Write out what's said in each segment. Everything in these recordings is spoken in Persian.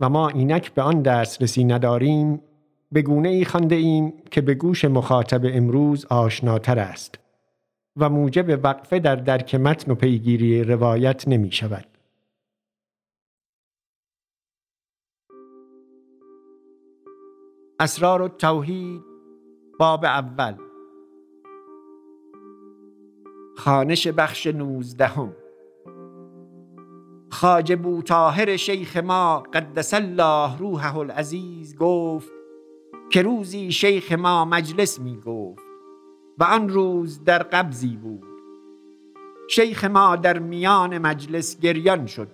و ما اینک به آن دسترسی نداریم به گونه ای خانده ایم که به گوش مخاطب امروز آشناتر است و موجب وقفه در درک متن و پیگیری روایت نمی شود. اسرار التوحید باب اول خانش بخش نوزدهم خاجه بوطاهر شیخ ما قدس الله روحه العزیز گفت که روزی شیخ ما مجلس می گفت و آن روز در قبضی بود. شیخ ما در میان مجلس گریان شد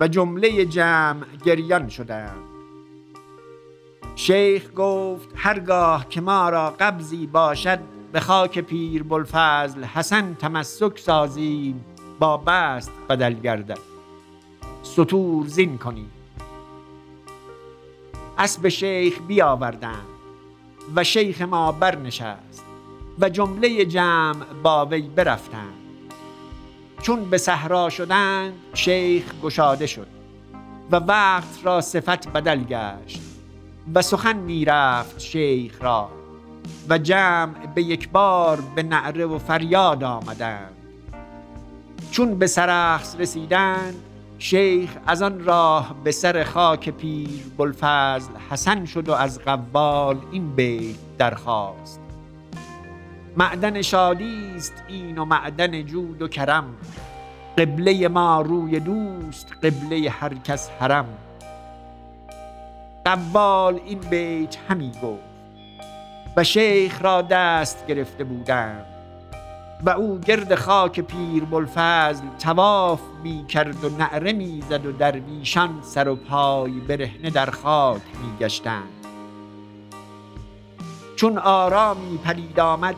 و جمله جمع گریان شدند. شیخ گفت هرگاه که ما را قبضی باشد به خاک پیر بلفضل حسن تمسک سازیم با بست بدل گردد. سطور زین کنیم اسب شیخ بیاوردند و شیخ ما برنشست و جمله جمع با وی برفتند چون به صحرا شدند شیخ گشاده شد و وقت را صفت بدل گشت و سخن می‌رفت شیخ را و جمع به یک بار به نعره و فریاد آمدند. چون به سرخس رسیدند شیخ از آن راه به سر خاک پیر بلفضل حسن شد و از قوال این بیت درخواست. معدن شادی است این و معدن جود و کرم. قبله ما روی دوست قبله هر کس حرم. قوال این بیت همی گفت و شیخ را دست گرفته بودند. و او گرد خاک پیر بلفضل تواف می کرد و نعره می زد و درویشان سر و پای برهنه در خاک می گشتند چون آرامی پدید آمد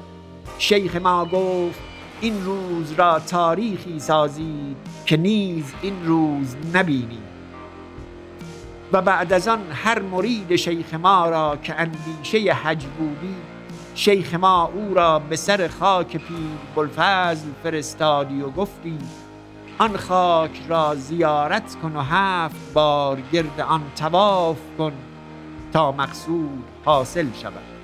شیخ ما گفت این روز را تاریخی سازید که نیز این روز نبینید. و بعد از آن هر مرید شیخ ما را که اندیشه حج بودی شیخ ما او را به سر خاک پیر بلفضل فرستادی و گفتی آن خاک را زیارت کن و هفت بار گرد آن تواف کن تا مقصود حاصل شود.